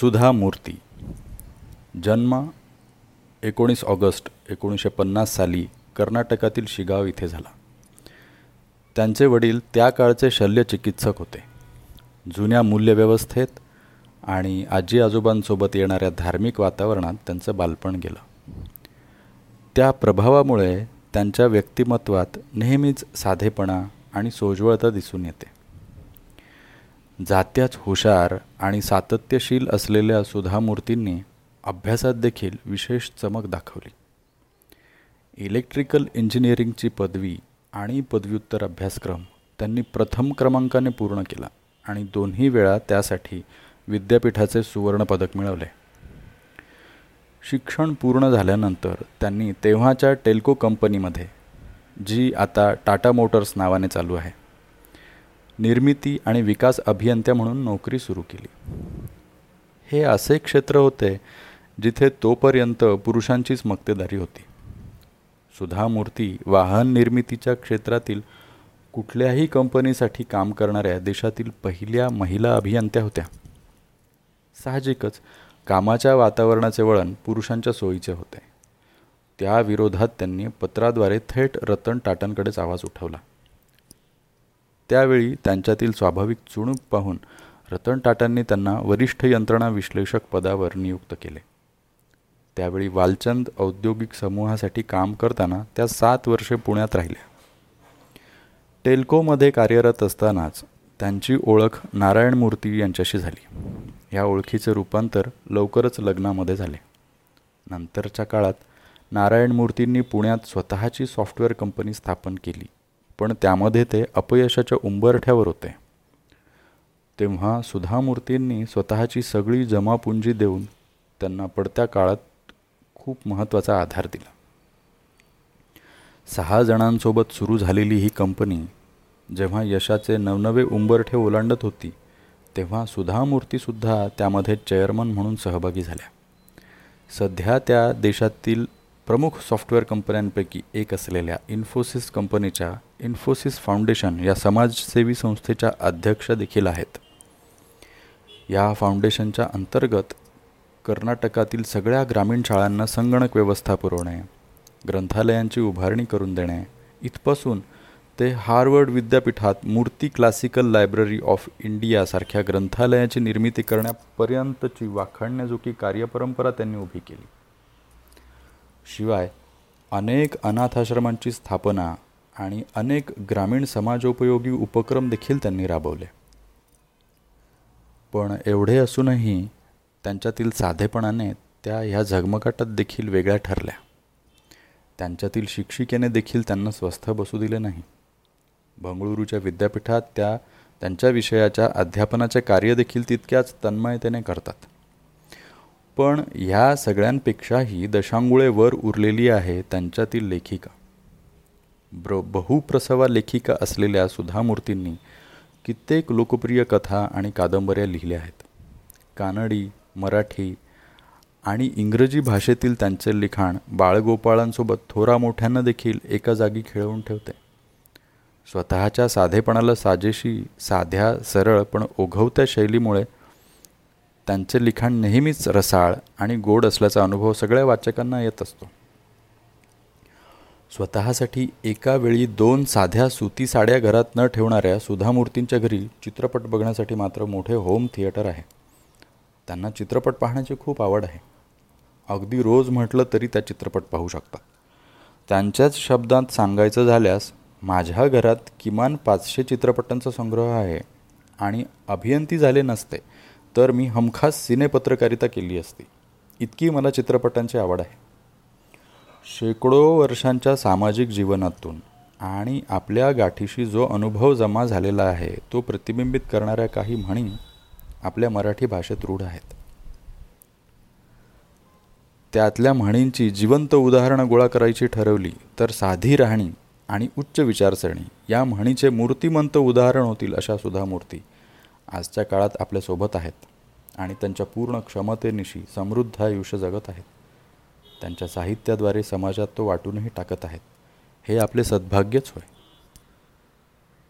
सुधा मूर्ती. जन्म एकोणीस ऑगस्ट एकोणीसशे पन्नास साली कर्नाटकातील शिगाव इथे झाला. त्यांचे वडील त्या काळचे शल्यचिकित्सक होते. जुन्या मूल्यव्यवस्थेत आणि आजी आजोबांसोबत येणाऱ्या धार्मिक वातावरणात त्यांचं बालपण गेलं. त्या प्रभावामुळे त्यांच्या व्यक्तिमत्वात नेहमीच साधेपणा आणि सोज्वळता दिसून येते. जात्याच हुशार आणि सातत्यशील असलेल्या सुधामूर्तींनी अभ्यासात देखील विशेष चमक दाखवली. इलेक्ट्रिकल इंजिनिअरिंगची पदवी आणि पदव्युत्तर अभ्यासक्रम त्यांनी प्रथम क्रमांकाने पूर्ण केला आणि दोन्ही वेळा त्यासाठी विद्यापीठाचे सुवर्णपदक मिळवले. शिक्षण पूर्ण झाल्यानंतर त्यांनी तेव्हाच्या टेल्को कंपनीमध्ये जी आता टाटा मोटर्स नावाने चालू आहे निर्मिती आणि विकास अभियंत्या म्हणून नोकरी सुरू केली. हे असे क्षेत्र होते जिथे तोपर्यंत पुरुषांचीच मक्तेदारी होती. सुधा मूर्ती वाहन निर्मितीच्या क्षेत्रातील कुठल्याही कंपनीसाठी काम करणाऱ्या देशातील पहिल्या महिला अभियंत्या होत्या. साहजिकच कामाच्या वातावरणाचे वळण पुरुषांच्या सोयीचे होते. त्या विरोधात त्यांनी पत्राद्वारे थेट रतन टाटांकडेच आवाज उठवला. त्यावेळी त्यांच्यातील स्वाभाविक चुणूक पाहून रतन टाटांनी त्यांना वरिष्ठ यंत्रणा विश्लेषक पदावर नियुक्त केले. त्यावेळी वालचंद औद्योगिक समूहासाठी काम करताना त्या सात वर्षे पुण्यात राहिल्या. टेल्कोमध्ये कार्यरत असतानाच त्यांची ओळख नारायण मूर्ती यांच्याशी झाली. या ओळखीचे रूपांतर लवकरच लग्नामध्ये झाले. नंतरच्या काळात नारायण मूर्तींनी पुण्यात स्वतःची सॉफ्टवेअर कंपनी स्थापन केली. पण त्यामध्ये ते अपयशाच्या उंबरठ्यावर होते. तेव्हा सुधामूर्तींनी स्वतःची सगळी जमापुंजी देऊन त्यांना पडत्या काळात खूप महत्त्वाचा आधार दिला. सहा जणांसोबत सुरू झालेली ही कंपनी जेव्हा यशाचे नवनवे उंबरठे ओलांडत होती तेव्हा सुधामूर्तीसुद्धा त्यामध्ये चेअरमन म्हणून सहभागी झाल्या. सध्या त्या देशातील प्रमुख सॉफ्टवेअर कंपन्यांपैकी एक असलेल्या इन्फोसिस कंपनीच्या इन्फोसिस फाउंडेशन या समाजसेवी संस्थेच्या अध्यक्ष देखील आहेत. या फाउंडेशनच्या अंतर्गत कर्नाटकातील सगळ्या ग्रामीण शाळांना संगणक व्यवस्था पुरवणे ग्रंथालयांची उभारणी करून देणे इथपासून ते हार्वर्ड विद्यापीठात मूर्ती क्लासिकल लायब्ररी ऑफ इंडियासारख्या ग्रंथालयाची निर्मिती करण्यापर्यंतची वाखाणण्याजोगी कार्यपरंपरा त्यांनी उभी केली. शिवाय अनेक अनाथाश्रमांची स्थापना आणि अनेक ग्रामीण समाजोपयोगी उपक्रम देखील त्यांनी राबवले. पण एवढे असूनही त्यांच्यातील साधेपणाने त्या ह्या झगमगाटात देखील वेगळ्या ठरल्या. त्यांच्यातील शिक्षिकेने देखील त्यांना स्वस्थ बसू दिले नाही. बंगळुरूच्या विद्यापीठात त्या त्यांच्या विषयाच्या अध्यापनाचे कार्य देखील तितक्याच तन्मयतेने करतात. पण ह्या सगळ्यांपेक्षाही दशांगुळे वर उरलेली आहे त्यांच्यातील लेखिका. ब्र बहुप्रसवा लेखिका असलेल्या सुधामूर्तींनी कित्येक लोकप्रिय कथा आणि कादंबऱ्या लिहिल्या आहेत. कानडी मराठी आणि इंग्रजी भाषेतील त्यांचे लिखाण बाळगोपाळांसोबत थोरा मोठ्यांना देखील एका जागी खेळवून ठेवते. स्वतःच्या साधेपणाला साजेशी साध्या सरळ पण ओघवत्या शैलीमुळे त्यांचे लिखाण नेहमीच रसाळ आणि गोड असल्याचा अनुभव सगळ्या वाचकांना येत असतो. स्वतःसाठी एका वेळी दोन साध्या सुती साड्या घरात न ठेवणाऱ्या सुधामूर्तींच्या घरी चित्रपट बघण्यासाठी मात्र मोठे होम थिएटर आहे. त्यांना चित्रपट पाहण्याची खूप आवड आहे. अगदी रोज म्हटलं तरी त्या चित्रपट पाहू शकतात. त्यांच्याच शब्दात सांगायचं झाल्यास माझ्या घरात किमान पाचशे चित्रपटांचा संग्रह आहे आणि अभियंती झाले नसते तर मी हमखास सिनेपत्रकारिता केली असती. इतकी मला चित्रपटांची आवड आहे. शेकडो वर्षांच्या सामाजिक जीवनातून आणि आपल्या गाठीशी जो अनुभव जमा झालेला आहे तो प्रतिबिंबित करणाऱ्या काही म्हणी आपल्या मराठी भाषेत रूढ आहेत. त्यातल्या म्हणींची जिवंत उदाहरणं गोळा करायची ठरवली तर साधी राहणी आणि उच्च विचारसरणी या म्हणीचे मूर्तिमंत उदाहरण होतील अशा सुधा मूर्ती. आजच्या काळात आपल्यासोबत आहेत आणि त्यांच्या पूर्ण क्षमतेनिशी समृद्ध आयुष्य जगत आहेत. त्यांच्या साहित्याद्वारे समाजात तो वाटूनही टाकत आहेत. हे आपले सद्भाग्यच होय.